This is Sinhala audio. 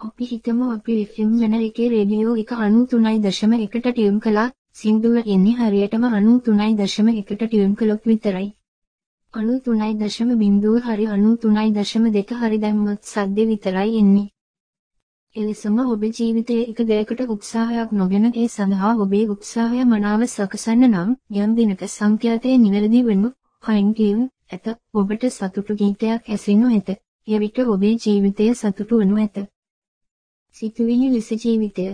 අපි හිතමු අපි FM වෙන එකේ රේඩියෝ එක 93.1ට ටියුන් කළා. සින්දුව එන්නේ හරියටම 93.1ට ටියුන් කළොත් විතරයි. 93.0 හරි 93.2 හරි දැම්මොත් සද්දේ විතරයි එන්නේ. එලෙසම ඔබේ ජීවිතයේ එක දෙයකට උත්සාහයක් නොගෙන ඒ සඳහා ඔබේ උත්සාහය මනාව සකසන්න නම් යම් දිනක සංඛ්‍යාතයේ නිවැරදි වෙනු හයින්කියුන් ඇත. ඔබට සතුටු ගීතයක් ඇසෙනු ඇත. එවිට ඔබේ ජීවිතය සතුටු වනු ඇත. සිතුවිලි ලෙස ජීවිතය